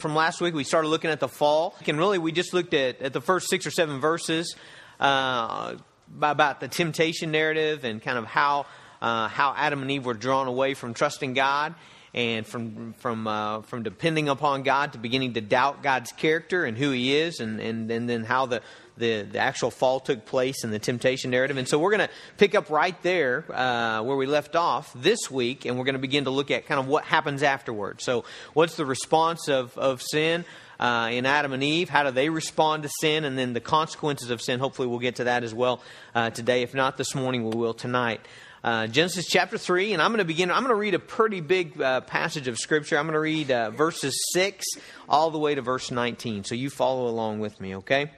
From last week, we started looking at the fall. And really, we just looked at, at the first six or seven verses uh, about the temptation narrative and kind of how, uh, how Adam and Eve were drawn away from trusting God and from, from, uh, from depending upon God to beginning to doubt God's character and who He is, and, and, and then how the, the, the actual fall took place in the temptation narrative. And so we're going to pick up right there uh, where we left off this week, and we're going to begin to look at kind of what happens afterward. So, what's the response of, of sin? Uh, in Adam and Eve. How do they respond to sin? And then the consequences of sin. Hopefully, we'll get to that as well uh, today. If not this morning, we will tonight. Uh, Genesis chapter 3, and I'm going to begin. I'm going to read a pretty big uh, passage of Scripture. I'm going to read uh, verses 6 all the way to verse 19. So you follow along with me, okay?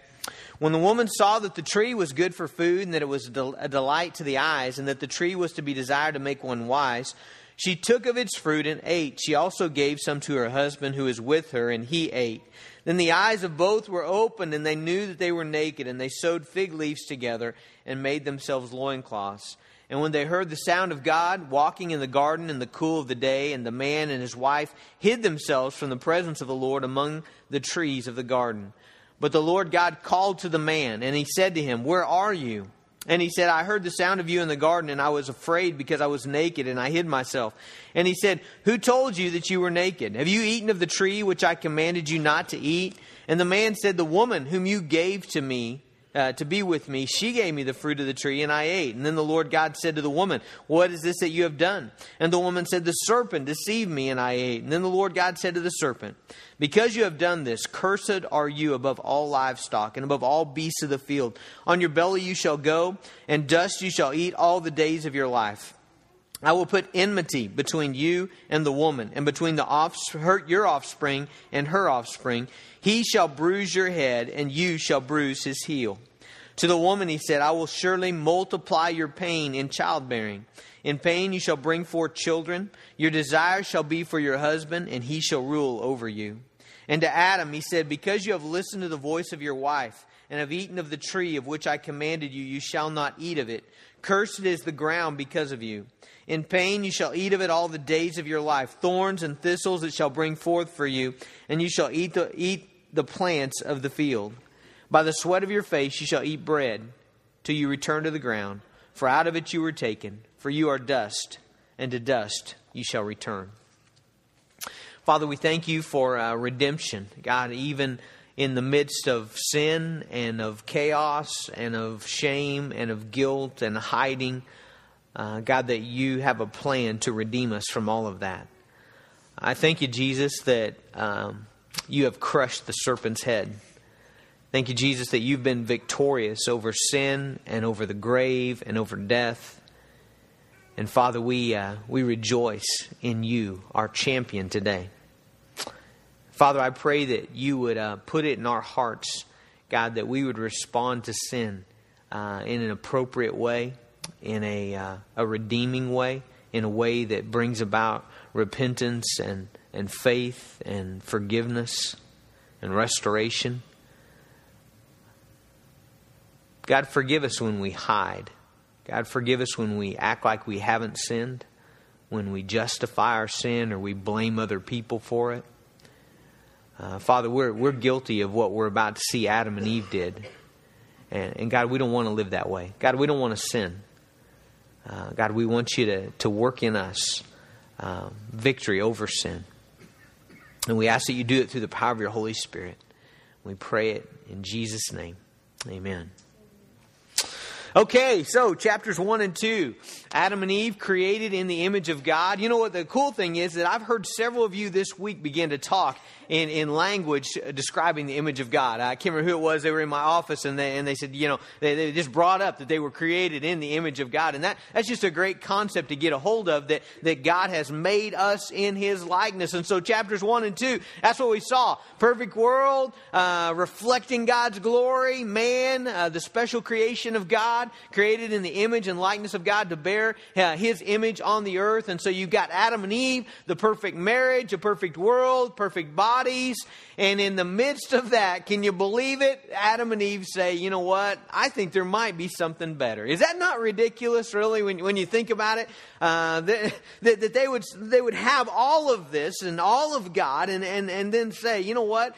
When the woman saw that the tree was good for food, and that it was a delight to the eyes, and that the tree was to be desired to make one wise, she took of its fruit and ate. She also gave some to her husband who was with her, and he ate. Then the eyes of both were opened, and they knew that they were naked, and they sewed fig leaves together and made themselves loincloths. And when they heard the sound of God walking in the garden in the cool of the day, and the man and his wife hid themselves from the presence of the Lord among the trees of the garden. But the Lord God called to the man, and he said to him, Where are you? And he said, I heard the sound of you in the garden, and I was afraid because I was naked, and I hid myself. And he said, Who told you that you were naked? Have you eaten of the tree which I commanded you not to eat? And the man said, The woman whom you gave to me uh, to be with me, she gave me the fruit of the tree, and I ate. And then the Lord God said to the woman, What is this that you have done? And the woman said, The serpent deceived me, and I ate. And then the Lord God said to the serpent, Because you have done this, cursed are you above all livestock, and above all beasts of the field. On your belly you shall go, and dust you shall eat all the days of your life. I will put enmity between you and the woman, and between the offspring, your offspring and her offspring. He shall bruise your head, and you shall bruise his heel. To the woman he said, I will surely multiply your pain in childbearing. In pain you shall bring forth children. Your desire shall be for your husband, and he shall rule over you. And to Adam he said, Because you have listened to the voice of your wife, and have eaten of the tree of which I commanded you, you shall not eat of it. Cursed is the ground because of you. In pain you shall eat of it all the days of your life. Thorns and thistles it shall bring forth for you, and you shall eat the, eat the plants of the field. By the sweat of your face you shall eat bread till you return to the ground, for out of it you were taken, for you are dust, and to dust you shall return. Father, we thank you for uh, redemption. God, even in the midst of sin and of chaos and of shame and of guilt and hiding, uh, God, that you have a plan to redeem us from all of that. I thank you, Jesus, that um, you have crushed the serpent's head. Thank you, Jesus, that you've been victorious over sin and over the grave and over death. And Father, we, uh, we rejoice in you, our champion today. Father, I pray that you would uh, put it in our hearts, God, that we would respond to sin uh, in an appropriate way, in a, uh, a redeeming way, in a way that brings about repentance and and faith and forgiveness and restoration. God, forgive us when we hide. God, forgive us when we act like we haven't sinned, when we justify our sin or we blame other people for it. Uh, Father, we're, we're guilty of what we're about to see Adam and Eve did. And, and God, we don't want to live that way. God, we don't want to sin. Uh, God, we want you to, to work in us uh, victory over sin. And we ask that you do it through the power of your Holy Spirit. We pray it in Jesus' name. Amen. Okay, so chapters 1 and 2. Adam and Eve created in the image of God. You know what the cool thing is that I've heard several of you this week begin to talk in, in language describing the image of God. I can't remember who it was. They were in my office and they, and they said, you know, they, they just brought up that they were created in the image of God. And that, that's just a great concept to get a hold of that, that God has made us in his likeness. And so chapters 1 and 2, that's what we saw. Perfect world, uh, reflecting God's glory, man, uh, the special creation of God, created in the image and likeness of God to bear uh, his image on the earth. And so you've got Adam and Eve, the perfect marriage, a perfect world, perfect bodies. And in the midst of that, can you believe it? Adam and Eve say, you know what? I think there might be something better. Is that not ridiculous, really, when, when you think about it? Uh, that, that they, would, they would have all of this and all of God and, and, and then say, you know what?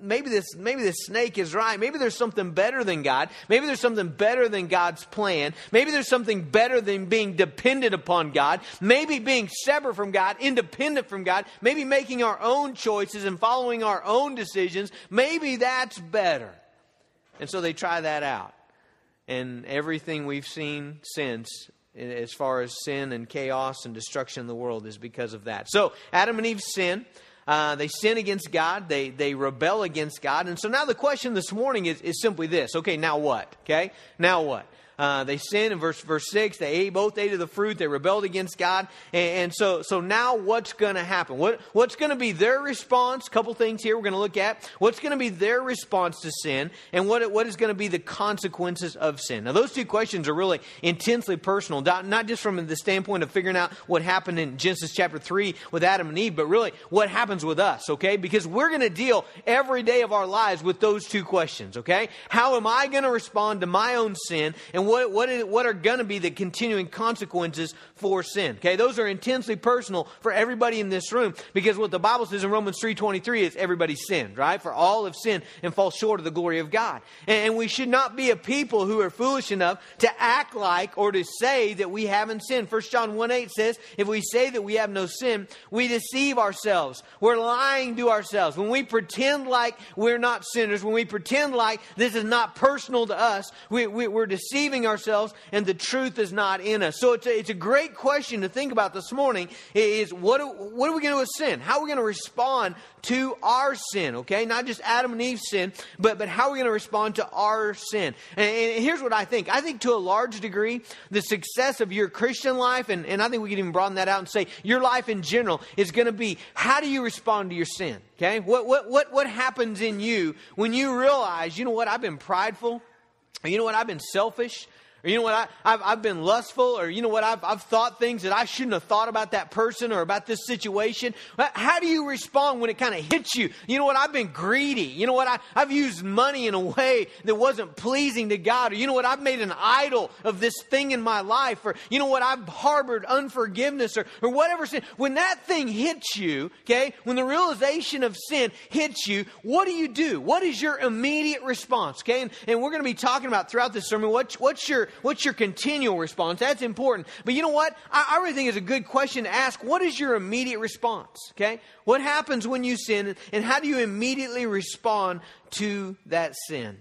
Maybe this, maybe this snake is right. Maybe there's something better than God. Maybe there's something better than God's plan. Maybe there's something better than being dependent upon God. Maybe being separate from God, independent from God. Maybe making our own choices and following our own decisions. Maybe that's better. And so they try that out. And everything we've seen since as far as sin and chaos and destruction in the world is because of that. So Adam and Eve sin. Uh, they sin against God. They, they rebel against God. And so now the question this morning is, is simply this. Okay, now what? Okay, now what? Uh, they sinned in verse verse six. They ate, both ate of the fruit. They rebelled against God, and, and so so now what's going to happen? What what's going to be their response? A couple things here we're going to look at. What's going to be their response to sin, and what what is going to be the consequences of sin? Now those two questions are really intensely personal, not, not just from the standpoint of figuring out what happened in Genesis chapter three with Adam and Eve, but really what happens with us. Okay, because we're going to deal every day of our lives with those two questions. Okay, how am I going to respond to my own sin, and what, what, is, what are going to be the continuing consequences for sin. Okay, those are intensely personal for everybody in this room because what the Bible says in Romans 3.23 is everybody sinned, right? For all have sinned and fall short of the glory of God. And we should not be a people who are foolish enough to act like or to say that we haven't sinned. 1 John 1 8 says, if we say that we have no sin, we deceive ourselves. We're lying to ourselves. When we pretend like we're not sinners, when we pretend like this is not personal to us, we, we, we're deceiving ourselves and the truth is not in us. So it's a, it's a great question to think about this morning is what, what are we going to do with sin? How are we going to respond to our sin, okay? Not just Adam and Eve's sin, but, but how are we going to respond to our sin? And, and, here's what I think. I think to a large degree, the success of your Christian life, and, and I think we can even broaden that out and say your life in general is going to be how do you respond to your sin? Okay? What, what, what, what happens in you when you realize, you know what, I've been prideful, you know what, I've been selfish, or you know what, I, have I've been lustful, or you know what, I've, I've thought things that I shouldn't have thought about that person or about this situation. How do you respond when it kind of hits you? You know what, I've been greedy. You know what, I, I've used money in a way that wasn't pleasing to God. Or you know what, I've made an idol of this thing in my life. Or you know what, I've harbored unforgiveness or, or whatever sin. When that thing hits you, okay, when the realization of sin hits you, what do you do? What is your immediate response? Okay, and, and we're going to be talking about throughout this sermon, what, what's your What's your continual response? That's important. But you know what? I, I really think it's a good question to ask. What is your immediate response? Okay? What happens when you sin, and how do you immediately respond to that sin?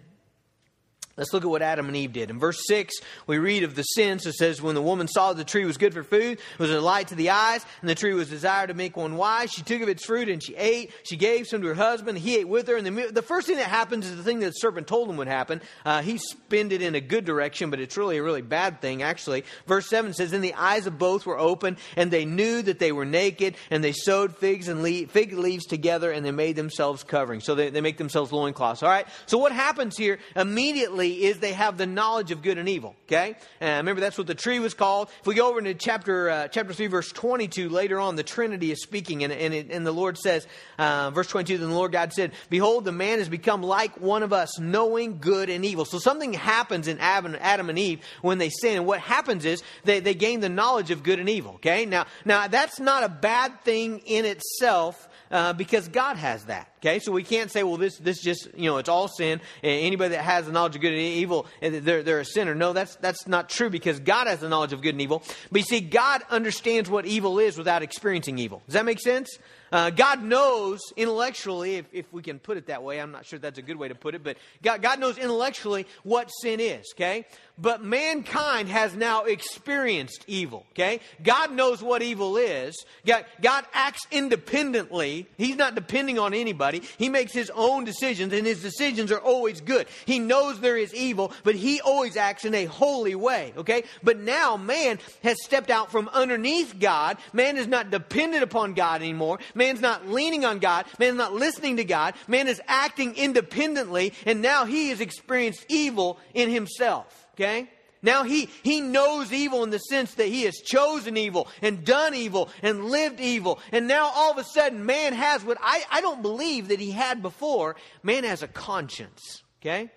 Let's look at what Adam and Eve did. In verse 6, we read of the sins. It says, When the woman saw the tree was good for food, it was a light to the eyes, and the tree was desired to make one wise, she took of its fruit and she ate. She gave some to her husband. He ate with her. And the, the first thing that happens is the thing that the serpent told him would happen. Uh, he spinned it in a good direction, but it's really a really bad thing, actually. Verse 7 says, Then the eyes of both were open, and they knew that they were naked, and they sewed figs and le- fig leaves together, and they made themselves covering. So they, they make themselves loincloths. All right? So what happens here immediately is they have the knowledge of good and evil. Okay, and remember that's what the tree was called. If we go over into chapter uh, chapter three, verse twenty-two, later on, the Trinity is speaking, and and, it, and the Lord says, uh, verse twenty-two, then the Lord God said, "Behold, the man has become like one of us, knowing good and evil." So something happens in Adam, Adam and Eve when they sin, and what happens is they they gain the knowledge of good and evil. Okay, now now that's not a bad thing in itself uh, because God has that. Okay, so we can't say, well, this this just you know it's all sin. Anybody that has the knowledge of good and evil, they're they're a sinner. No, that's that's not true because God has the knowledge of good and evil. But you see, God understands what evil is without experiencing evil. Does that make sense? Uh, God knows intellectually, if, if we can put it that way, I'm not sure that's a good way to put it, but God, God knows intellectually what sin is, okay? But mankind has now experienced evil, okay? God knows what evil is. God, God acts independently. He's not depending on anybody. He makes his own decisions, and his decisions are always good. He knows there is evil, but he always acts in a holy way, okay? But now man has stepped out from underneath God. Man is not dependent upon God anymore. Man's not leaning on God. Man's not listening to God. Man is acting independently, and now he has experienced evil in himself. Okay? Now he, he knows evil in the sense that he has chosen evil and done evil and lived evil. And now all of a sudden, man has what I, I don't believe that he had before. Man has a conscience. Okay?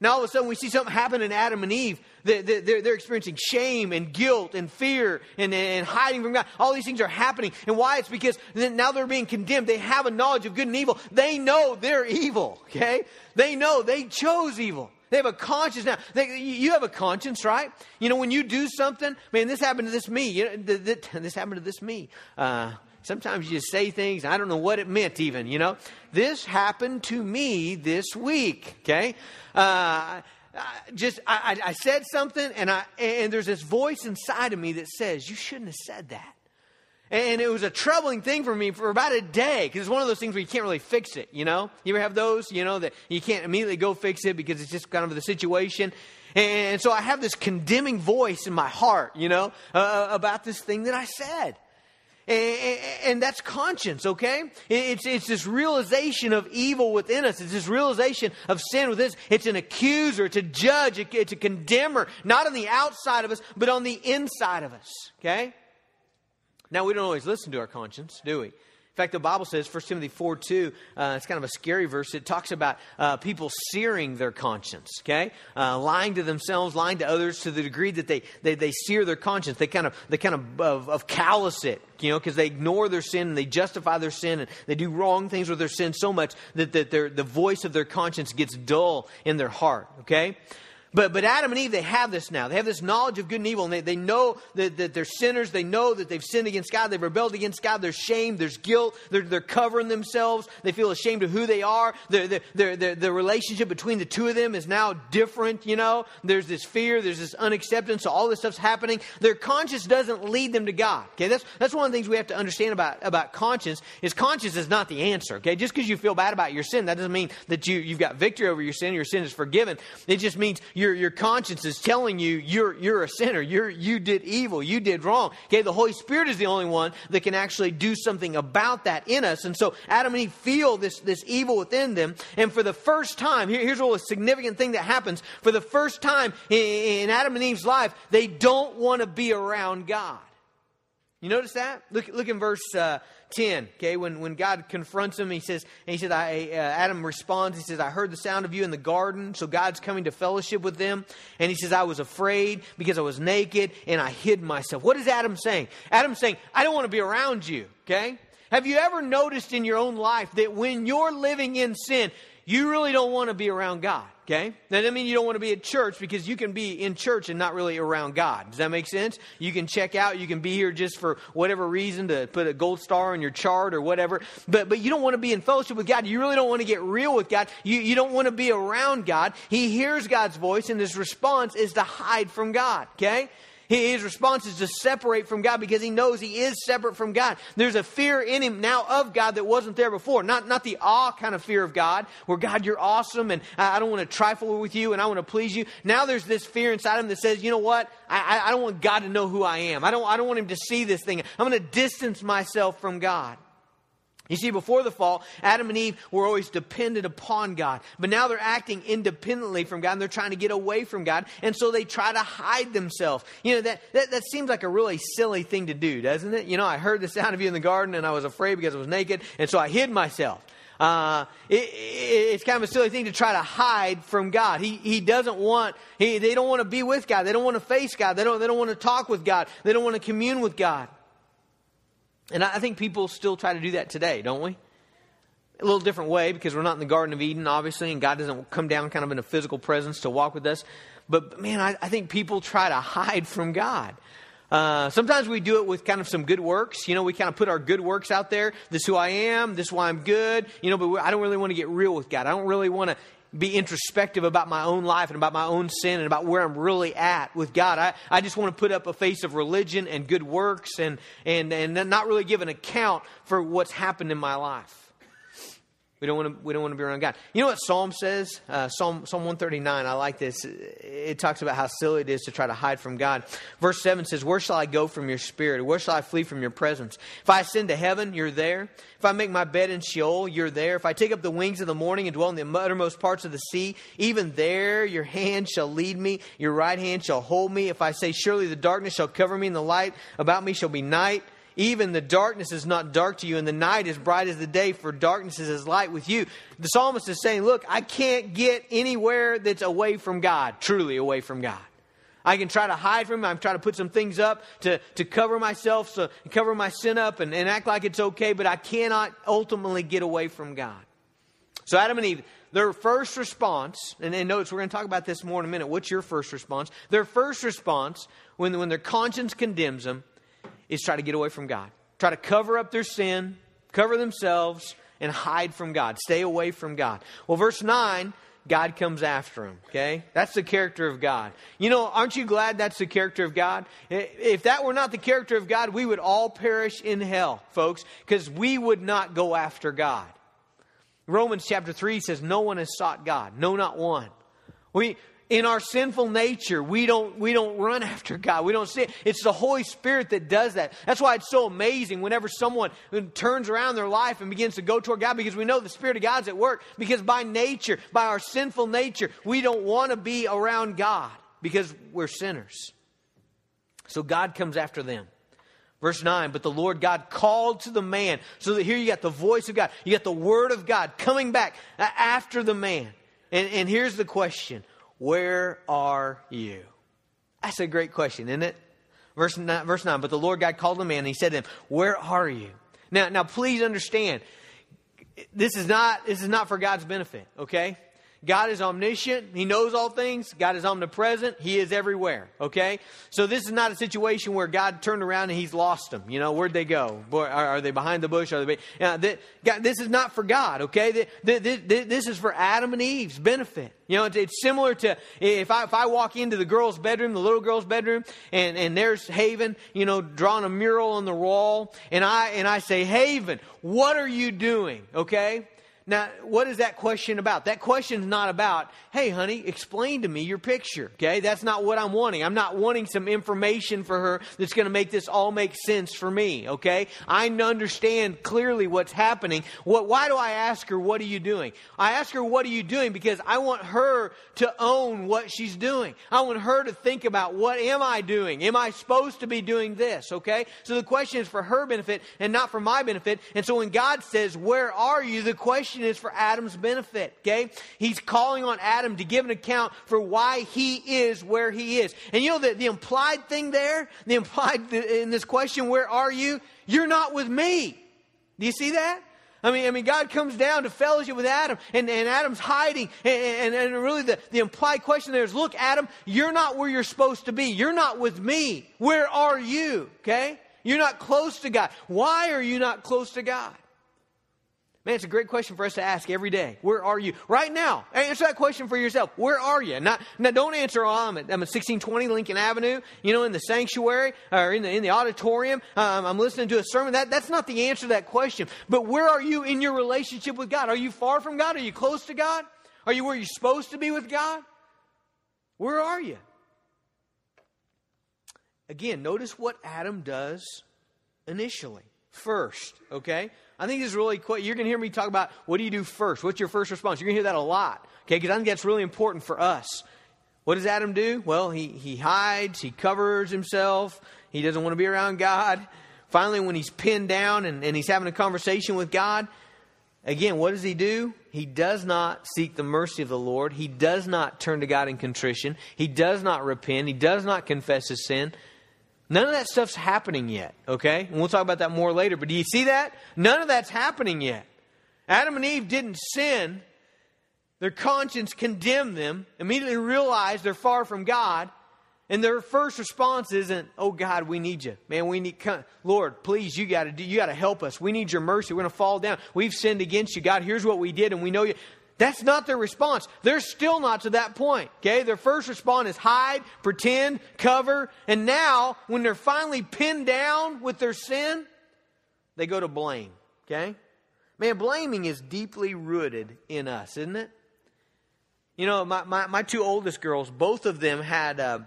Now all of a sudden we see something happen in Adam and Eve. They're, they're, they're experiencing shame and guilt and fear and, and hiding from God. All these things are happening. And why? It's because now they're being condemned. They have a knowledge of good and evil. They know they're evil. Okay? They know they chose evil. They have a conscience now. They, you have a conscience, right? You know, when you do something, man, this happened to this me. You know, this happened to this me. Uh, sometimes you just say things, I don't know what it meant even, you know. This happened to me this week, okay? Uh, just, I, I said something, and, I, and there's this voice inside of me that says, You shouldn't have said that. And it was a troubling thing for me for about a day because it's one of those things where you can't really fix it, you know? You ever have those, you know, that you can't immediately go fix it because it's just kind of the situation. And so I have this condemning voice in my heart, you know, uh, uh about this thing that I said. And, that's conscience, okay? It's, it's this realization of evil within us. It's this realization of sin within us. It's an accuser, it's a judge, it's a condemner, not on the outside of us, but on the inside of us, okay? Now, we don't always listen to our conscience, do we? In fact, the Bible says, 1 Timothy 4 2, uh, it's kind of a scary verse. It talks about uh, people searing their conscience, okay? Uh, lying to themselves, lying to others to the degree that they, they, they sear their conscience. They kind of, they kind of, of, of callous it, you know, because they ignore their sin and they justify their sin and they do wrong things with their sin so much that, that their, the voice of their conscience gets dull in their heart, okay? But, but Adam and Eve, they have this now. They have this knowledge of good and evil, and they, they know that, that they're sinners. They know that they've sinned against God. They've rebelled against God. There's shame. There's guilt. They're, they're covering themselves. They feel ashamed of who they are. They're, they're, they're, the relationship between the two of them is now different, you know. There's this fear. There's this unacceptance. So all this stuff's happening. Their conscience doesn't lead them to God. Okay, that's, that's one of the things we have to understand about, about conscience is conscience is not the answer. Okay, just because you feel bad about your sin, that doesn't mean that you, you've got victory over your sin. Your sin is forgiven. It just means your, your conscience is telling you you're, you're a sinner. You're, you did evil. You did wrong. Okay, the Holy Spirit is the only one that can actually do something about that in us. And so Adam and Eve feel this, this evil within them. And for the first time, here, here's a significant thing that happens. For the first time in, in Adam and Eve's life, they don't want to be around God. You notice that? Look, look in verse uh, 10, okay, when, when God confronts him, he says, and he said, I, uh, Adam responds, he says, I heard the sound of you in the garden, so God's coming to fellowship with them. And he says, I was afraid because I was naked and I hid myself. What is Adam saying? Adam's saying, I don't want to be around you, okay? Have you ever noticed in your own life that when you're living in sin, you really don't want to be around God? Okay? That doesn't mean you don't want to be at church because you can be in church and not really around God. Does that make sense? You can check out, you can be here just for whatever reason to put a gold star on your chart or whatever. But but you don't want to be in fellowship with God. You really don't want to get real with God. You, you don't want to be around God. He hears God's voice and his response is to hide from God. Okay? His response is to separate from God because he knows he is separate from God. There's a fear in him now of God that wasn't there before. Not, not the awe kind of fear of God, where God, you're awesome and I don't want to trifle with you and I want to please you. Now there's this fear inside him that says, you know what? I, I don't want God to know who I am. I don't, I don't want him to see this thing. I'm going to distance myself from God. You see, before the fall, Adam and Eve were always dependent upon God. But now they're acting independently from God and they're trying to get away from God. And so they try to hide themselves. You know, that, that, that seems like a really silly thing to do, doesn't it? You know, I heard the sound of you in the garden and I was afraid because I was naked. And so I hid myself. Uh, it, it, it's kind of a silly thing to try to hide from God. He, he doesn't want, he, they don't want to be with God. They don't want to face God. They don't, they don't want to talk with God. They don't want to commune with God. And I think people still try to do that today, don't we? A little different way because we're not in the Garden of Eden, obviously, and God doesn't come down kind of in a physical presence to walk with us. But man, I, I think people try to hide from God. Uh, sometimes we do it with kind of some good works. You know, we kind of put our good works out there. This is who I am. This is why I'm good. You know, but I don't really want to get real with God. I don't really want to be introspective about my own life and about my own sin and about where I'm really at with God. I, I just want to put up a face of religion and good works and, and, and not really give an account for what's happened in my life. We don't want to. We don't want to be around God. You know what Psalm says? Uh, Psalm Psalm one thirty nine. I like this. It talks about how silly it is to try to hide from God. Verse seven says, "Where shall I go from your spirit? Where shall I flee from your presence? If I ascend to heaven, you're there. If I make my bed in Sheol, you're there. If I take up the wings of the morning and dwell in the uttermost parts of the sea, even there your hand shall lead me. Your right hand shall hold me. If I say, surely the darkness shall cover me, and the light about me shall be night." Even the darkness is not dark to you, and the night is bright as the day, for darkness is as light with you. The psalmist is saying, Look, I can't get anywhere that's away from God, truly away from God. I can try to hide from him. I'm trying to put some things up to, to cover myself, so cover my sin up and, and act like it's okay, but I cannot ultimately get away from God. So Adam and Eve, their first response, and, and notice we're going to talk about this more in a minute. What's your first response? Their first response, when, when their conscience condemns them, is try to get away from God, try to cover up their sin, cover themselves, and hide from God, stay away from God. Well, verse 9, God comes after them, okay? That's the character of God. You know, aren't you glad that's the character of God? If that were not the character of God, we would all perish in hell, folks, because we would not go after God. Romans chapter 3 says, No one has sought God, no, not one. We, in our sinful nature, we don't, we don't run after God. We don't see it. It's the Holy Spirit that does that. That's why it's so amazing whenever someone uh, turns around their life and begins to go toward God because we know the Spirit of God's at work. Because by nature, by our sinful nature, we don't want to be around God because we're sinners. So God comes after them. Verse 9, but the Lord God called to the man. So that here you got the voice of God, you got the word of God coming back uh, after the man. And, and here's the question where are you? That's a great question, isn't it? Verse 9, verse 9 But the Lord God called the man and he said to him, Where are you? Now, now please understand, this is not this is not for God's benefit, okay? God is omniscient. He knows all things. God is omnipresent. He is everywhere. Okay? So this is not a situation where God turned around and he's lost them. You know, where'd they go? Boy, are, are, they behind the bush? Are they, God, this is not for God. Okay? this is for Adam and Eve's benefit. You know, it's, it's, similar to if I, if I walk into the girl's bedroom, the little girl's bedroom, and, and there's Haven, you know, drawing a mural on the wall, and I, and I say, Haven, what are you doing? Okay? Now, what is that question about? That question is not about, hey, honey, explain to me your picture. Okay? That's not what I'm wanting. I'm not wanting some information for her that's going to make this all make sense for me. Okay? I understand clearly what's happening. What, why do I ask her, what are you doing? I ask her, what are you doing? Because I want her to own what she's doing. I want her to think about, what am I doing? Am I supposed to be doing this? Okay? So the question is for her benefit and not for my benefit. And so when God says, where are you? The question is for Adam's benefit, okay? He's calling on Adam to give an account for why he is where he is. And you know the, the implied thing there, the implied in this question, where are you? You're not with me. Do you see that? I mean, I mean, God comes down to fellowship with Adam, and, and Adam's hiding. And, and, and, really, the, the implied question there is look, Adam, you're not where you're supposed to be. You're not with me. Where are you? Okay? You're not close to God. Why are you not close to God? Man, it's a great question for us to ask every day. Where are you? Right now, answer that question for yourself. Where are you? Not, now, don't answer, oh, I'm, at, I'm at 1620 Lincoln Avenue, you know, in the sanctuary or in the, in the auditorium. Um, I'm listening to a sermon. That, that's not the answer to that question. But where are you in your relationship with God? Are you far from God? Are you close to God? Are you where you're supposed to be with God? Where are you? Again, notice what Adam does initially, first, okay? I think this is really quick. You're going to hear me talk about what do you do first? What's your first response? You're going to hear that a lot, okay? Because I think that's really important for us. What does Adam do? Well, he, he hides, he covers himself, he doesn't want to be around God. Finally, when he's pinned down and, and he's having a conversation with God, again, what does he do? He does not seek the mercy of the Lord. He does not turn to God in contrition. He does not repent. He does not confess his sin. None of that stuff's happening yet, okay? And we'll talk about that more later. But do you see that? None of that's happening yet. Adam and Eve didn't sin. Their conscience condemned them, immediately realized they're far from God, and their first response isn't, "Oh God, we need you, man. We need, Lord, please, you got to you got to help us. We need your mercy. We're to fall down. We've sinned against you, God. Here's what we did, and we know you." That's not their response. They're still not to that point. Okay? Their first response is hide, pretend, cover, and now, when they're finally pinned down with their sin, they go to blame. Okay? Man, blaming is deeply rooted in us, isn't it? You know, my, my, my two oldest girls, both of them had. Uh,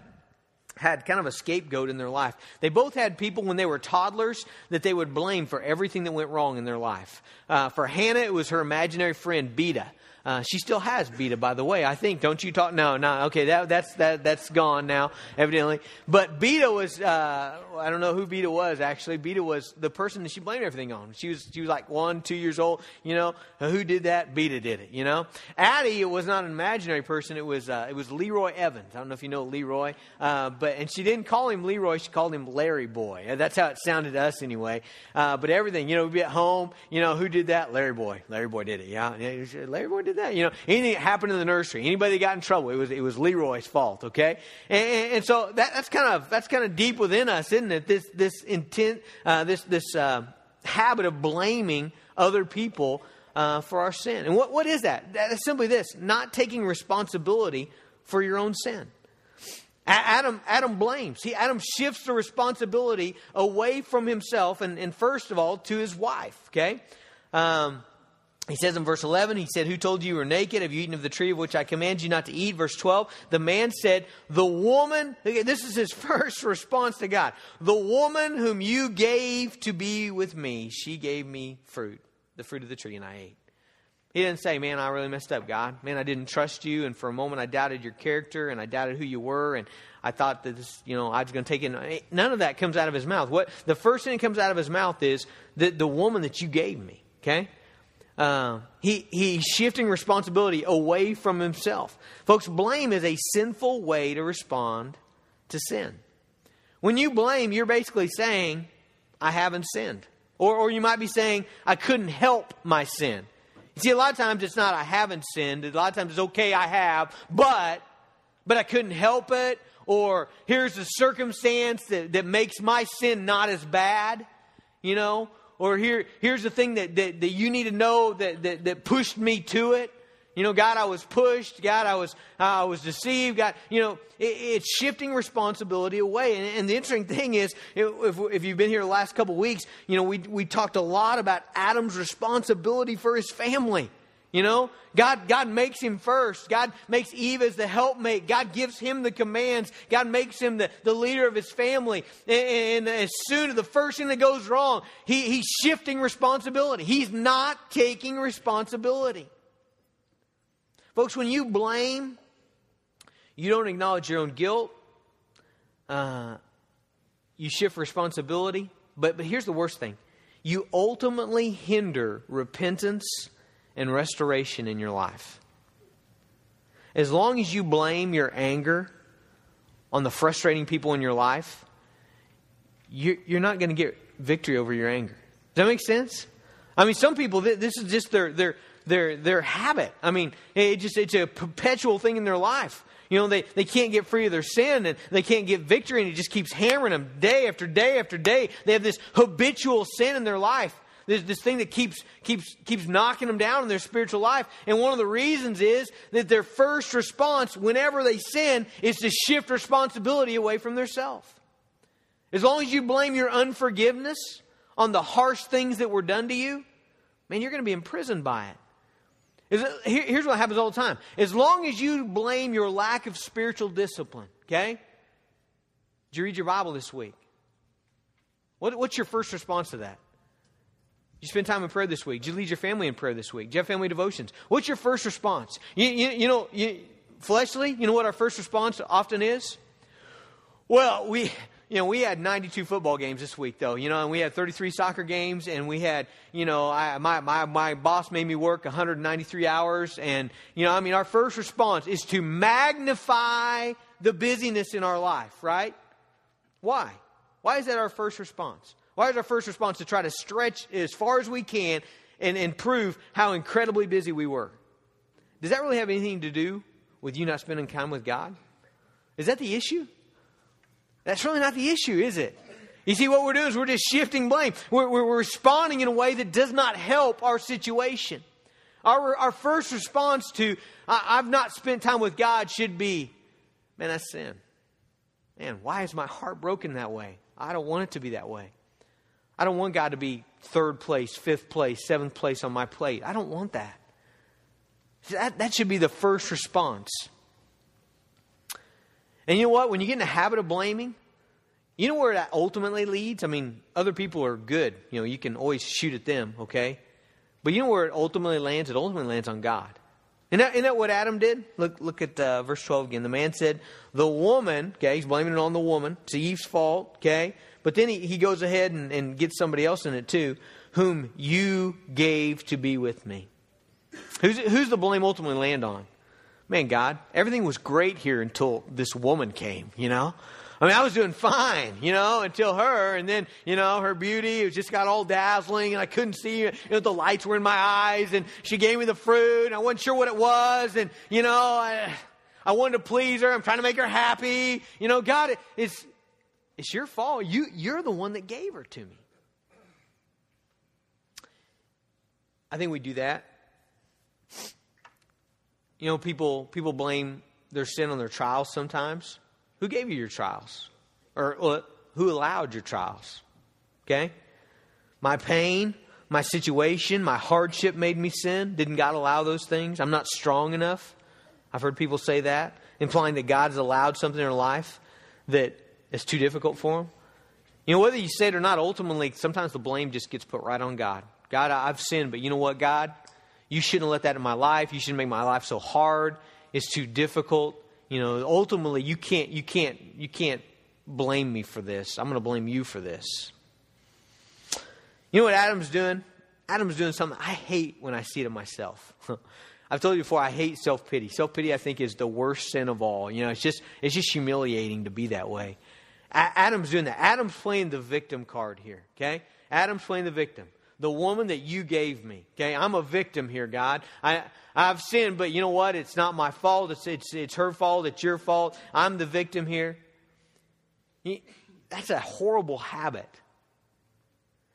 had kind of a scapegoat in their life. They both had people when they were toddlers that they would blame for everything that went wrong in their life. Uh, for Hannah, it was her imaginary friend, Beta. Uh, she still has Beta, by the way. I think. Don't you talk? No, no. Okay, that, that's that that's gone now, evidently. But Beta was. Uh, I don't know who Beta was actually. Beta was the person that she blamed everything on. She was she was like one, two years old. You know who did that? Beta did it. You know, Addie it was not an imaginary person. It was uh, it was Leroy Evans. I don't know if you know Leroy, uh, but and she didn't call him Leroy. She called him Larry Boy. That's how it sounded to us anyway. Uh, but everything, you know, we'd be at home. You know who did that? Larry Boy. Larry Boy did it. Yeah, Larry Boy did did that? You know, anything that happened in the nursery, anybody that got in trouble, it was it was Leroy's fault. Okay, and, and, and so that, that's kind of that's kind of deep within us, isn't it? This this intent, uh, this this uh, habit of blaming other people uh, for our sin. And what what is that? That's simply this: not taking responsibility for your own sin. Adam, Adam blames. He, Adam shifts the responsibility away from himself and, and first of all, to his wife. Okay? Um, he says in verse 11, he said, Who told you you were naked? Have you eaten of the tree of which I command you not to eat? Verse 12, the man said, The woman, this is his first response to God, the woman whom you gave to be with me, she gave me fruit, the fruit of the tree, and I ate. He didn't say, Man, I really messed up, God. Man, I didn't trust you, and for a moment I doubted your character, and I doubted who you were, and I thought that this, you know, I was going to take it. None of that comes out of his mouth. What the first thing that comes out of his mouth is that the woman that you gave me, okay? Uh, he, he's shifting responsibility away from himself. Folks, blame is a sinful way to respond to sin. When you blame, you're basically saying, I haven't sinned. Or, or you might be saying, I couldn't help my sin. You see, a lot of times it's not I haven't sinned. A lot of times it's okay, I have, but, but I couldn't help it. Or here's the circumstance that, that makes my sin not as bad, you know? Or here, here's the thing that, that, that you need to know that, that, that pushed me to it. You know, God, I was pushed. God, I was, I was deceived. God, you know, it, it's shifting responsibility away. And, and the interesting thing is, if, if you've been here the last couple weeks, you know, we, we talked a lot about Adam's responsibility for his family. You know, God, God makes him first. God makes Eve as the helpmate. God gives him the commands. God makes him the, the leader of his family. And, and as soon as the first thing that goes wrong, he, he's shifting responsibility. He's not taking responsibility. Folks, when you blame, you don't acknowledge your own guilt. Uh, you shift responsibility. But, but here's the worst thing you ultimately hinder repentance and restoration in your life. As long as you blame your anger on the frustrating people in your life, you're not going to get victory over your anger. Does that make sense? I mean, some people, this is just their, their, their, their habit. I mean, it just, it's a perpetual thing in their life. You know, they, they can't get free of their sin and they can't get victory, and it just keeps hammering them day after day after day. They have this habitual sin in their life. There's this thing that keeps, keeps, keeps knocking them down in their spiritual life. And one of the reasons is that their first response whenever they sin is to shift responsibility away from themselves. As long as you blame your unforgiveness on the harsh things that were done to you, man, you're going to be imprisoned by it. Here's what happens all the time. As long as you blame your lack of spiritual discipline, okay? Did you read your Bible this week? What, what's your first response to that? You spend time in prayer this week? Did you lead your family in prayer this week? Do you have family devotions? What's your first response? You, you, you know, you, fleshly, you know what our first response often is? Well, we, you know, we had 92 football games this week, though, you know, and we had 33 soccer games, and we had, you know, I, my, my, my boss made me work 193 hours, and, you know, I mean, our first response is to magnify the busyness in our life, right? Why? Why is that our first response? Why is our first response to try to stretch as far as we can and, and prove how incredibly busy we were? Does that really have anything to do with you not spending time with God? Is that the issue? That's really not the issue, is it? You see, what we're doing is we're just shifting blame. We're, we're, responding in a way that does not help our situation. Our, our first response to, I, have not spent time with God, should be, man, that's sin. Man, why is my heart broken that way? I don't want it to be that way. I don't want God to be third place, fifth place, seventh place on my plate. I don't want that. That, that should be the first response. And you know what? When you get in the habit of blaming, you know where that ultimately leads? I mean, other people are good. You know, you can always shoot at them, okay? But you know where it ultimately lands? It ultimately lands on God. Isn't that, isn't that what Adam did? Look, look at uh, verse 12 again. The man said, The woman, okay, he's blaming it on the woman. It's Eve's fault, okay? But then he, he goes ahead and, and gets somebody else in it too, whom you gave to be with me. Who's, who's the blame ultimately land on? Man, God, everything was great here until this woman came, you know? I mean, I was doing fine, you know, until her, and then, you know, her beauty, it just got all dazzling, and I couldn't see, you know, the lights were in my eyes, and she gave me the fruit, and I wasn't sure what it was, and, you know, I, I wanted to please her, I'm trying to make her happy. You know, God, it's, it's your fault. You, you're the one that gave her to me. I think we do that. You know, people, people blame their sin on their trials sometimes. Who gave you your trials? Or who allowed your trials? Okay? My pain, my situation, my hardship made me sin. Didn't God allow those things? I'm not strong enough. I've heard people say that, implying that God has allowed something in their life that is too difficult for them. You know, whether you say it or not, ultimately, sometimes the blame just gets put right on God. God, I've sinned, but you know what, God? You shouldn't let that in my life. You shouldn't make my life so hard. It's too difficult. You know, ultimately you can't you can't you can't blame me for this. I'm going to blame you for this. You know what Adam's doing? Adam's doing something I hate when I see it in myself. I've told you before, I hate self pity. Self pity, I think, is the worst sin of all. You know, it's just it's just humiliating to be that way. Adam's doing that. Adam's playing the victim card here. Okay, Adam's playing the victim the woman that you gave me. Okay, I'm a victim here, God. I, I've sinned, but you know what? It's not my fault. It's, it's, it's her fault. It's your fault. I'm the victim here. That's a horrible habit.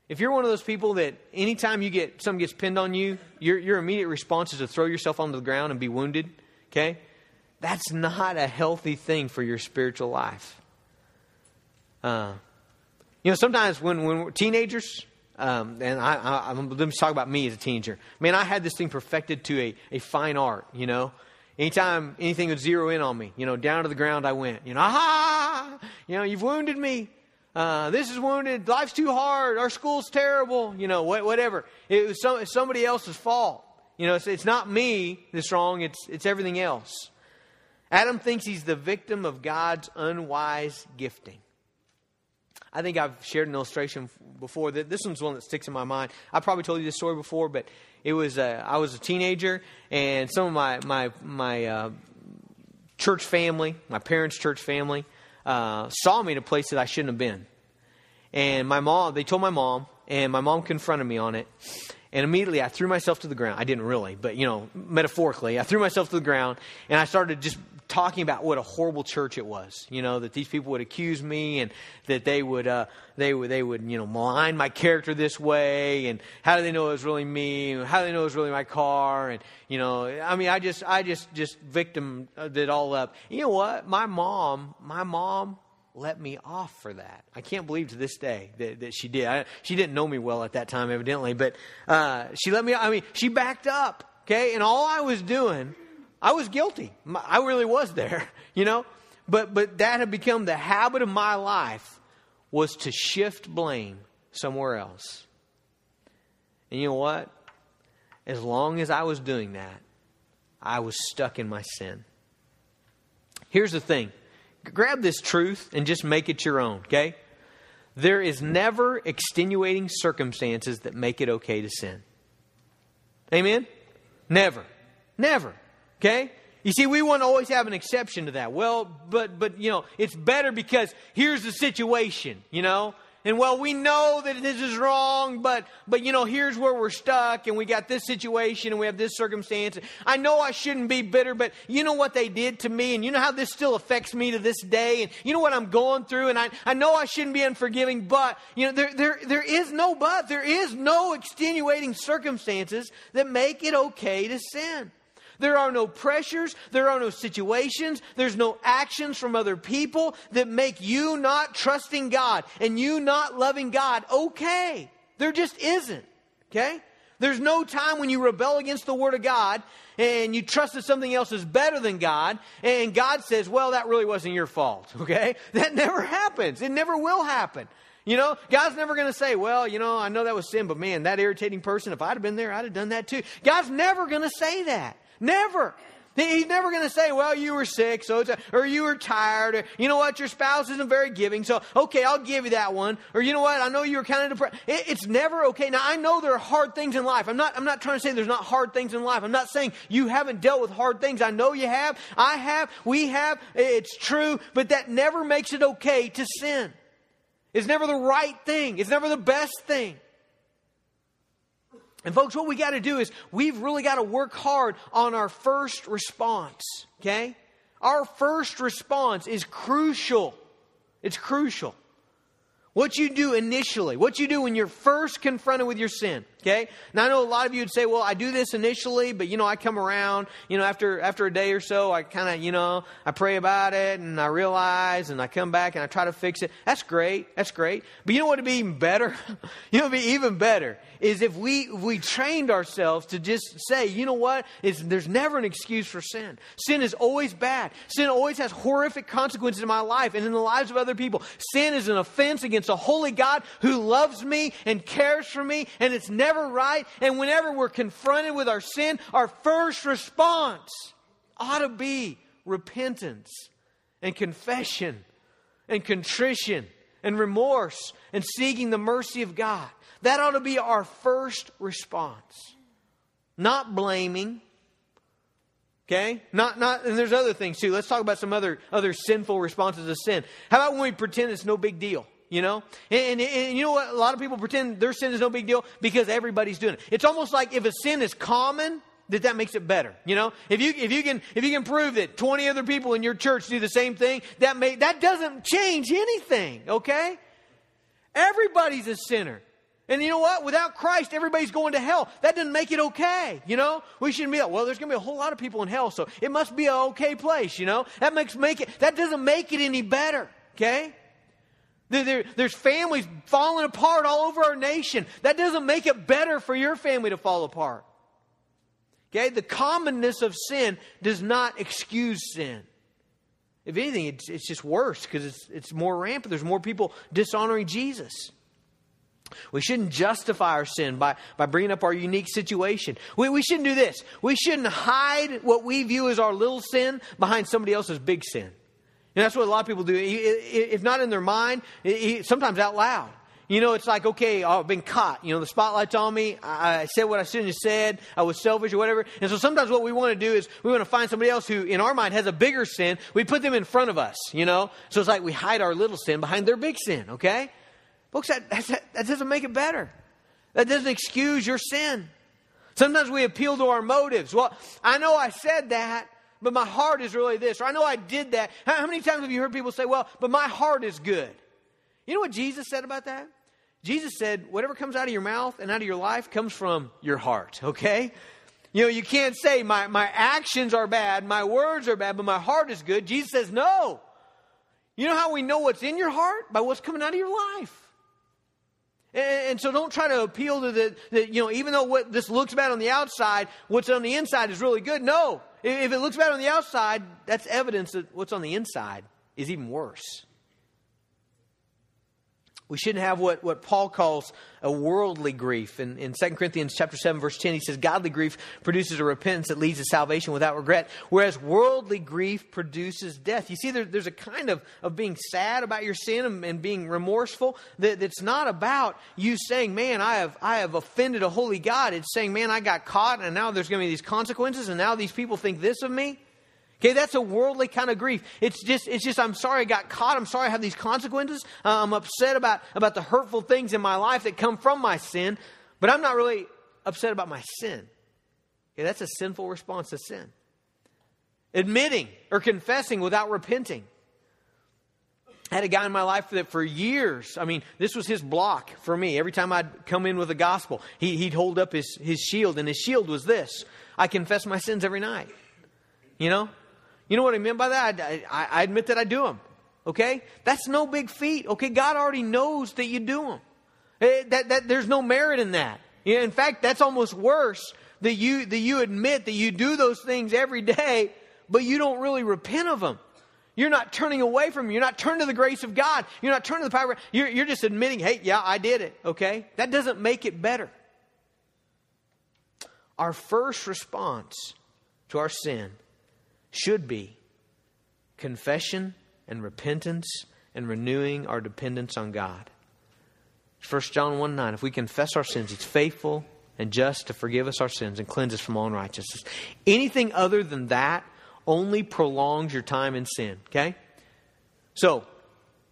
If you're one of those people that anytime you get something gets pinned on you, your, your immediate response is to throw yourself onto the ground and be wounded, okay? That's not a healthy thing for your spiritual life. Uh, you know, sometimes when, when we're teenagers, um, and I, I, let me talk about me as a teenager. Man, I had this thing perfected to a, a fine art, you know. Anytime anything would zero in on me, you know, down to the ground I went. You know, ah, you know, you've wounded me. Uh, this is wounded. Life's too hard. Our school's terrible. You know, whatever. It was some, somebody else's fault. You know, it's, it's not me that's wrong. It's it's everything else. Adam thinks he's the victim of God's unwise gifting. I think I've shared an illustration before. This one's one that sticks in my mind. I probably told you this story before, but it was uh, I was a teenager, and some of my my my uh, church family, my parents' church family, uh, saw me in a place that I shouldn't have been. And my mom, they told my mom, and my mom confronted me on it. And immediately I threw myself to the ground. I didn't really, but you know, metaphorically, I threw myself to the ground and I started just talking about what a horrible church it was. You know that these people would accuse me, and that they would uh, they would they would you know malign my character this way, and how do they know it was really me? How do they know it was really my car? And you know, I mean, I just I just just victim it all up. You know what? My mom, my mom let me off for that. I can't believe to this day that, that she did. I, she didn't know me well at that time, evidently, but uh, she let me. I mean, she backed up. Okay, and all I was doing I was guilty. I really was there, you know? But, but that had become the habit of my life was to shift blame somewhere else. And you know what? As long as I was doing that, I was stuck in my sin. Here's the thing grab this truth and just make it your own, okay? There is never extenuating circumstances that make it okay to sin. Amen? Never. Never. Okay? You see, we want to always have an exception to that. Well, but, but, you know, it's better because here's the situation, you know? And well, we know that this is wrong, but, but, you know, here's where we're stuck and we got this situation and we have this circumstance. I know I shouldn't be bitter, but you know what they did to me and you know how this still affects me to this day and you know what I'm going through and I, I know I shouldn't be unforgiving, but, you know, there, there, there is no but. There is no extenuating circumstances that make it okay to sin. There are no pressures. There are no situations. There's no actions from other people that make you not trusting God and you not loving God okay. There just isn't. Okay? There's no time when you rebel against the Word of God and you trust that something else is better than God, and God says, well, that really wasn't your fault, okay? That never happens. It never will happen. You know, God's never going to say, well, you know, I know that was sin, but man, that irritating person, if I'd have been there, I'd have done that too. God's never going to say that. Never. He's never going to say, well, you were sick, so or you were tired, or you know what, your spouse isn't very giving, so okay, I'll give you that one. Or you know what, I know you were kind of depressed. It, it's never okay. Now, I know there are hard things in life. I'm not, I'm not trying to say there's not hard things in life. I'm not saying you haven't dealt with hard things. I know you have. I have. We have. It's true. But that never makes it okay to sin. It's never the right thing. It's never the best thing. And folks, what we got to do is we've really got to work hard on our first response, okay? Our first response is crucial. It's crucial. What you do initially, what you do when you're first confronted with your sin. Okay? Now I know a lot of you would say, well, I do this initially, but you know, I come around, you know, after after a day or so, I kind of, you know, I pray about it and I realize and I come back and I try to fix it. That's great. That's great. But you know what would be even better? you know be even better is if we if we trained ourselves to just say, you know what? There's never an excuse for sin. Sin is always bad. Sin always has horrific consequences in my life and in the lives of other people. Sin is an offense against a holy God who loves me and cares for me, and it's never never right. And whenever we're confronted with our sin, our first response ought to be repentance and confession and contrition and remorse and seeking the mercy of God. That ought to be our first response. Not blaming. Okay? Not not and there's other things too. Let's talk about some other other sinful responses to sin. How about when we pretend it's no big deal? You know? And, and, and, you know what? A lot of people pretend their sin is no big deal because everybody's doing it. It's almost like if a sin is common, that that makes it better. You know? If you, if you can, if you can prove that 20 other people in your church do the same thing, that may, that doesn't change anything. Okay? Everybody's a sinner. And you know what? Without Christ, everybody's going to hell. That doesn't make it okay. You know, we shouldn't be well, there's going to be a whole lot of people in hell, so it must be an okay place. You know, that makes make it. That doesn't make it any better. Okay. There, there's families falling apart all over our nation. That doesn't make it better for your family to fall apart. Okay? The commonness of sin does not excuse sin. If anything, it's, it's just worse because it's, it's more rampant. There's more people dishonoring Jesus. We shouldn't justify our sin by, by bringing up our unique situation. We, we shouldn't do this. We shouldn't hide what we view as our little sin behind somebody else's big sin. And that's what a lot of people do. If not in their mind, sometimes out loud. You know, it's like, okay, I've been caught. You know, the spotlight's on me. I said what I shouldn't have said. I was selfish or whatever. And so sometimes what we want to do is we want to find somebody else who, in our mind, has a bigger sin. We put them in front of us, you know? So it's like we hide our little sin behind their big sin, okay? Folks, that, that, that doesn't make it better. That doesn't excuse your sin. Sometimes we appeal to our motives. Well, I know I said that, but my heart is really this. Or I know I did that. How, many times have you heard people say, well, but my heart is good? You know what Jesus said about that? Jesus said, whatever comes out of your mouth and out of your life comes from your heart, okay? You know, you can't say my, my actions are bad, my words are bad, but my heart is good. Jesus says, no. You know how we know what's in your heart? By what's coming out of your life. And, and so don't try to appeal to the, the, you know, even though what this looks bad on the outside, what's on the inside is really good. No. If it looks bad on the outside, that's evidence that what's on the inside is even worse. We shouldn't have what, what Paul calls a worldly grief. In, in 2 Corinthians chapter 7, verse 10, he says, Godly grief produces a repentance that leads to salvation without regret, whereas worldly grief produces death. You see, there, there's a kind of, of being sad about your sin and, and being remorseful that, that's not about you saying, Man, I have, I have offended a holy God. It's saying, Man, I got caught and now there's going to be these consequences and now these people think this of me. Okay, that's a worldly kind of grief. It's just, it's just, I'm sorry I got caught. I'm sorry I have these consequences. Uh, I'm upset about, about the hurtful things in my life that come from my sin, but I'm not really upset about my sin. Okay, that's a sinful response to sin. Admitting or confessing without repenting. I had a guy in my life that for years, I mean, this was his block for me. Every time I'd come in with the gospel, he, would hold up his, his shield, and his shield was this I confess my sins every night. You know? You know what I mean by that? I, I, I admit that I do them. Okay? That's no big feat. Okay? God already knows that you do them. Eh, that, that, there's no merit in that. Yeah, In fact, that's almost worse that you, that you admit that you do those things every day, but you don't really repent of them. You're not turning away from them. You're not turning to the grace of God. You're not turning to the power. You're, you're just admitting, hey, yeah, I did it, okay? That doesn't make it better. Our first response to our sin should be confession and repentance and renewing our dependence on God. 1 John 1 9, if we confess our sins, He's faithful and just to forgive us our sins and cleanse us from all unrighteousness. Anything other than that only prolongs your time in sin, okay? So,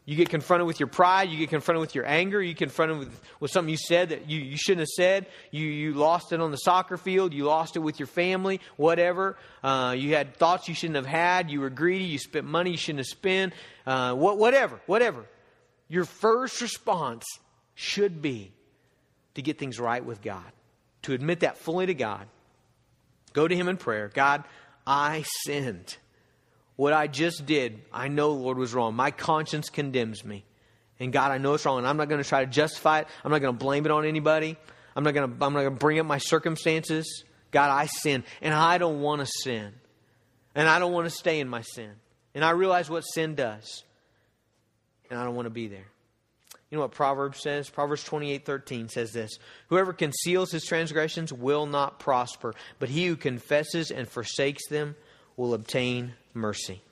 you get confronted with your pride, you get confronted with your anger, you confronted with, with something you said that you, you shouldn't have said, you, you lost it on the soccer field, you lost it with your family, whatever. Uh, you had thoughts you shouldn't have had, you were greedy, you spent money you shouldn't have spent, uh, what, whatever, whatever. Your first response should be to get things right with God, to admit that fully to God. Go to Him in prayer. God, I sinned. What I just did, I know, Lord, was wrong. My conscience condemns me. And God, I know it's wrong, and I'm not going to try to justify it. I'm not going to blame it on anybody. I'm not going to, I'm not going to bring up my circumstances. God, I sin, and I don't want to sin. And I don't want to stay in my sin. And I realize what sin does. And I don't want to be there. You know what Proverbs says? Proverbs 28 13 says this Whoever conceals his transgressions will not prosper, but he who confesses and forsakes them will obtain mercy.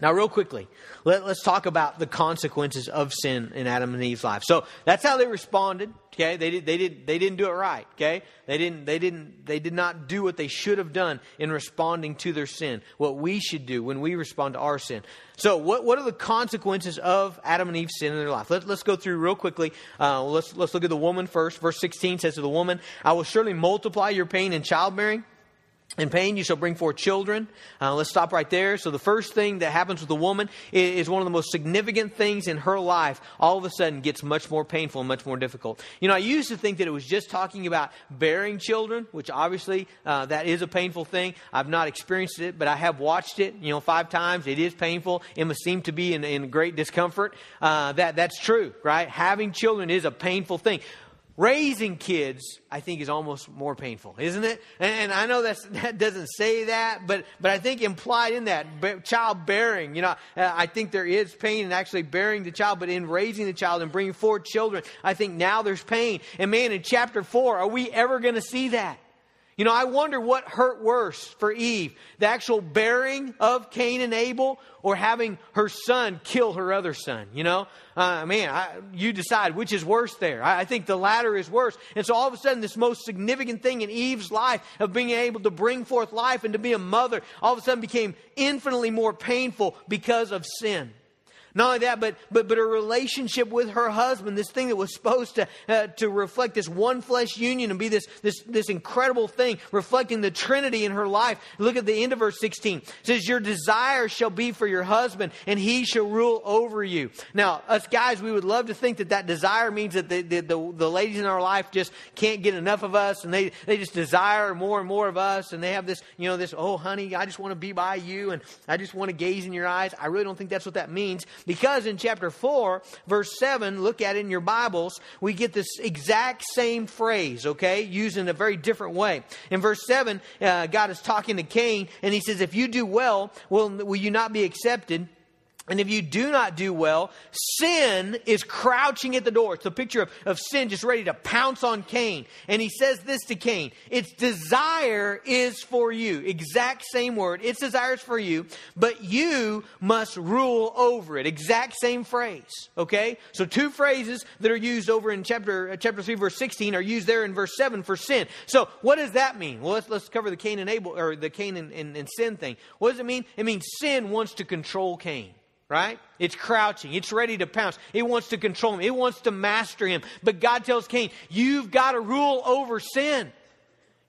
Now, real quickly, let, us talk about the consequences of sin in Adam and Eve's life. So that's how they responded. Okay, they did, they did, they didn't do it right. Okay, they didn't, they didn't, they did not do what they should have done in responding to their sin. What we should do when we respond to our sin. So, what, what are the consequences of Adam and Eve's sin in their life? Let, us go through real quickly. Uh, let's let's look at the woman first. Verse sixteen says to the woman, "I will surely multiply your pain in childbearing." In pain, you shall bring forth children. Uh, let's stop right there. So, the first thing that happens with a woman is, one of the most significant things in her life. All of a sudden, gets much more painful and much more difficult. You know, I used to think that it was just talking about bearing children, which obviously uh, that is a painful thing. I've not experienced it, but I have watched it. You know, five times. It is painful. It must seem to be in, in great discomfort. Uh, that that's true, right? Having children is a painful thing raising kids, I think, is almost more painful, isn't it? And, and I know that's, that doesn't say that, but, but I think implied in that, childbearing, you know, I think there is pain in actually bearing the child, but in raising the child and bringing forth children, I think now there's pain. And man, in chapter 4, are we ever going to see that? You know, I wonder what hurt worse for Eve the actual bearing of Cain and Abel or having her son kill her other son. You know, uh, man, I, you decide which is worse there. I, I think the latter is worse. And so all of a sudden, this most significant thing in Eve's life of being able to bring forth life and to be a mother all of a sudden became infinitely more painful because of sin. Not only that, but, but, but a relationship with her husband, this thing that was supposed to, uh, to reflect this one flesh union and be this, this, this incredible thing, reflecting the Trinity in her life. Look at the end of verse 16. It says, Your desire shall be for your husband, and he shall rule over you. Now, us guys, we would love to think that that desire means that the, the, the, the ladies in our life just can't get enough of us, and they, they just desire more and more of us, and they have this, you know, this, oh, honey, I just want to be by you, and I just want to gaze in your eyes. I really don't think that's what that means. Because in chapter 4, verse 7, look at it in your Bibles, we get this exact same phrase, okay, used in a very different way. In verse 7, uh, God is talking to Cain, and he says, If you do well, will, will you not be accepted? And if you do not do well, sin is crouching at the door. It's a picture of, of sin just ready to pounce on Cain. And he says this to Cain Its desire is for you. Exact same word. Its desire is for you, but you must rule over it. Exact same phrase. Okay? So two phrases that are used over in chapter, uh, chapter 3, verse 16 are used there in verse 7 for sin. So what does that mean? Well, let's, let's cover the Cain and Abel, or the Cain and, and, and sin thing. What does it mean? It means sin wants to control Cain right? It's crouching. It's ready to pounce. It wants to control him. It wants to master him. But God tells Cain, you've got to rule over sin.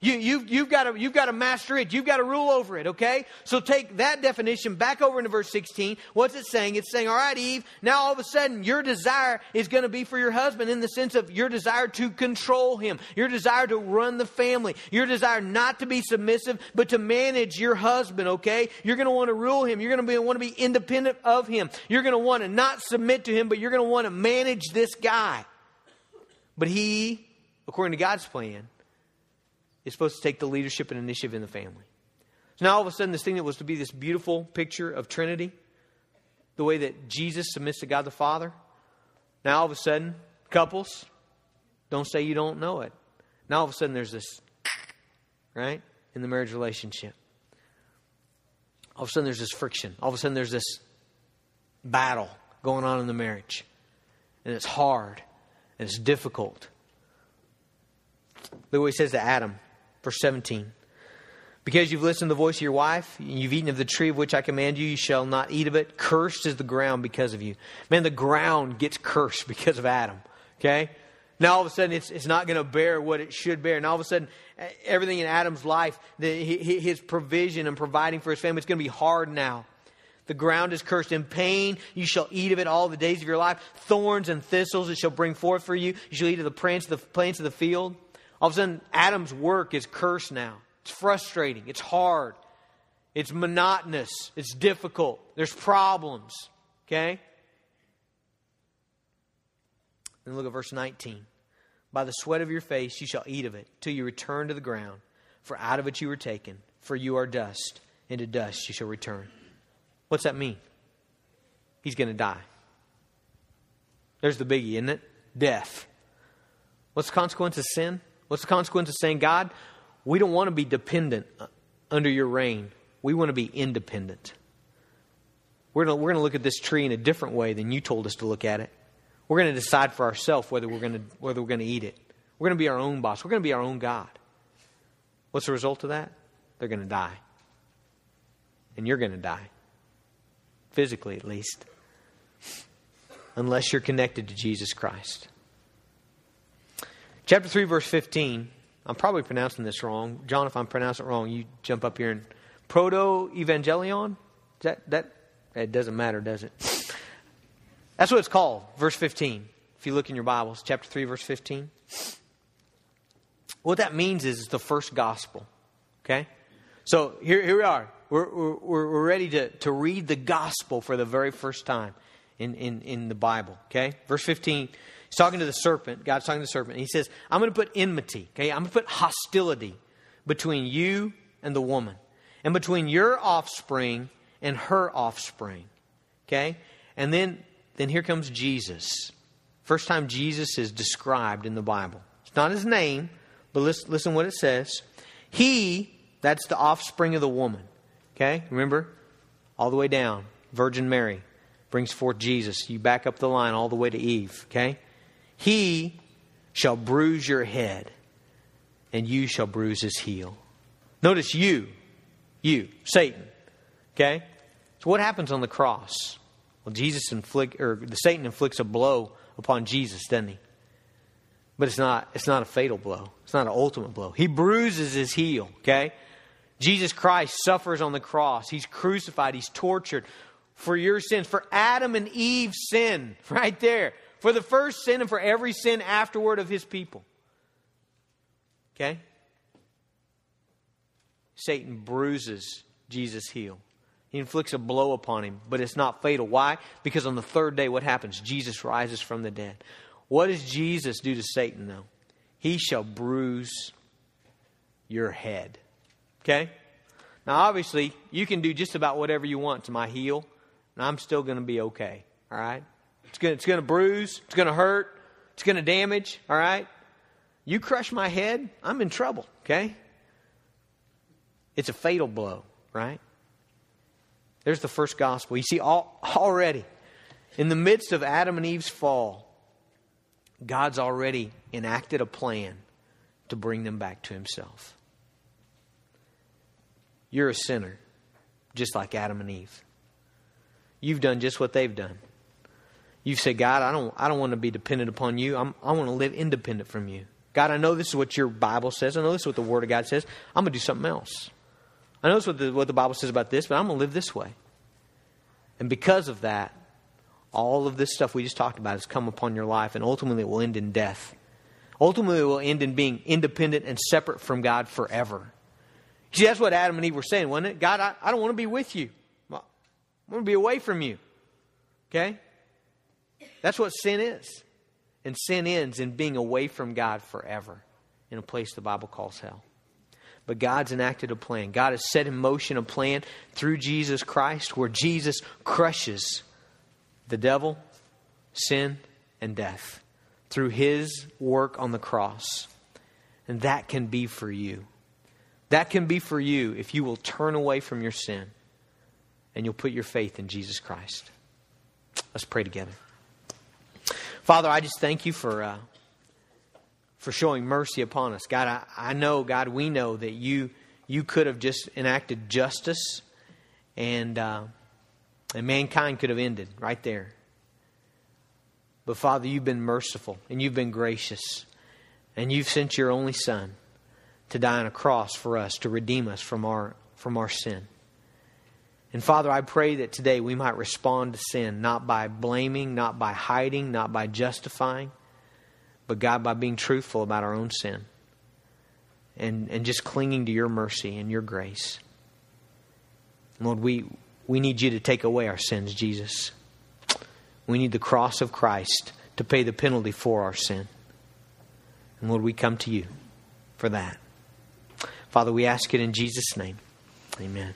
You, you, you've, got to, you've got to master it. You've got to rule over it, okay? So take that definition back over into verse 16. What's it saying? It's saying, all right, Eve, now all of a sudden your desire is going to be for your husband in the sense of your desire to control him, your desire to run the family, your desire not to be submissive, but to manage your husband, okay? You're going to want to rule him. You're going to want to be independent of him. You're going to want to not submit to him, but you're going to want to manage this guy. But he, according to God's plan, is supposed to take the leadership and initiative in the family. So now all of a sudden, this thing that was to be this beautiful picture of Trinity, the way that Jesus submits to God the Father, now all of a sudden, couples, don't say you don't know it. Now all of a sudden, there's this, right, in the marriage relationship. All of a sudden, there's this friction. All of a sudden, there's this battle going on in the marriage. And it's hard and it's difficult. Look what he says to Adam, verse 17. Because you've listened to the voice of your wife, and you've eaten of the tree of which I command you, you shall not eat of it. Cursed is the ground because of you. Man, the ground gets cursed because of Adam. Okay? Now all of a sudden it's, it's not going to bear what it should bear. And all of a sudden everything in Adam's life, the, his provision and providing for his family, it's going to be hard now. The ground is cursed in pain. You shall eat of it all the days of your life. Thorns and thistles it shall bring forth for you. You shall eat of the plants of the, plants of the field. All of a sudden, Adam's work is cursed now. It's frustrating. It's hard. It's monotonous. It's difficult. There's problems. Okay? And look at verse 19. By the sweat of your face you shall eat of it, till you return to the ground. For out of it you were taken, for you are dust, and to dust you shall return. What's that mean? He's going to die. There's the biggie, isn't it? Death. What's the consequence of sin? What's the consequence of saying, God, we don't want to be dependent under your reign. We want to be independent. We're going, to, we're to look at this tree in a different way than you told us to look at it. We're going to decide for ourselves whether we're going to, whether we're going to eat it. We're going to be our own boss. We're going to be our own God. What's the result of that? They're going to die. And you're going to die. Physically, at least. Unless you're connected to Jesus Christ. Chapter 3, verse 15. I'm probably pronouncing this wrong. John, if I'm pronouncing it wrong, you jump up here and proto evangelion? That that it doesn't matter, does it? That's what it's called, verse 15. If you look in your Bibles, chapter 3, verse 15. What that means is it's the first gospel. Okay? So here, here we are. We're, we're, we're ready to, to read the gospel for the very first time in, in, in the Bible. Okay? Verse 15. He's talking to the serpent. God's talking to the serpent. he says, I'm going to put enmity. Okay? I'm going to put hostility between you and the woman, and between your offspring and her offspring. Okay? And then then here comes Jesus. First time Jesus is described in the Bible. It's not his name, but listen, listen what it says. He, that's the offspring of the woman. Okay? Remember? All the way down. Virgin Mary brings forth Jesus. You back up the line all the way to Eve. Okay? He shall bruise your head, and you shall bruise his heel. Notice you, you, Satan. Okay? So what happens on the cross? Well, Jesus inflict or the Satan inflicts a blow upon Jesus, doesn't he? But it's not it's not a fatal blow. It's not an ultimate blow. He bruises his heel, okay? Jesus Christ suffers on the cross. He's crucified, he's tortured for your sins, for Adam and Eve's sin, right there. For the first sin and for every sin afterward of his people. Okay? Satan bruises Jesus' heel. He inflicts a blow upon him, but it's not fatal. Why? Because on the third day, what happens? Jesus rises from the dead. What does Jesus do to Satan, though? He shall bruise your head. Okay? Now, obviously, you can do just about whatever you want to my heel, and I'm still going to be okay. All right? It's going it's to bruise, it's going to hurt, it's going to damage. All right? You crush my head, I'm in trouble. Okay? It's a fatal blow, right? There's the first gospel. You see, all, already, in the midst of Adam and Eve's fall, God's already enacted a plan to bring them back to Himself. You're a sinner, just like Adam and Eve. You've done just what they've done. You've said, God, I don't, I don't want to be dependent upon you. I'm, I want to live independent from you. God, I know this is what your Bible says. I know this is what the Word of God says. I'm going to do something else. I know this what the, what the Bible says about this, but I'm going to live this way. And because of that, all of this stuff we just talked about has come upon your life, and ultimately it will end in death. Ultimately, it will end in being independent and separate from God forever. See, that's what Adam and Eve were saying, wasn't it? God, I, I don't want to be with you. I want to be away from you. Okay? That's what sin is. And sin ends in being away from God forever in a place the Bible calls hell. But God's enacted a plan. God has set in motion a plan through Jesus Christ where Jesus crushes the devil, sin, and death through his work on the cross. And that can be for you. That can be for you if you will turn away from your sin and you'll put your faith in Jesus Christ. Let's pray together. Father, I just thank you for uh, for showing mercy upon us. God, I, I know, God, we know that you you could have just enacted justice and uh, and mankind could have ended right there. But Father, you've been merciful and you've been gracious. And you've sent your only Son to die on a cross for us, to redeem us from our, from our sin. And Father, I pray that today we might respond to sin, not by blaming, not by hiding, not by justifying, but God, by being truthful about our own sin and, and just clinging to your mercy and your grace. Lord, we, we need you to take away our sins, Jesus. We need the cross of Christ to pay the penalty for our sin. And Lord, we come to you for that. Father, we ask it in Jesus' name. Amen.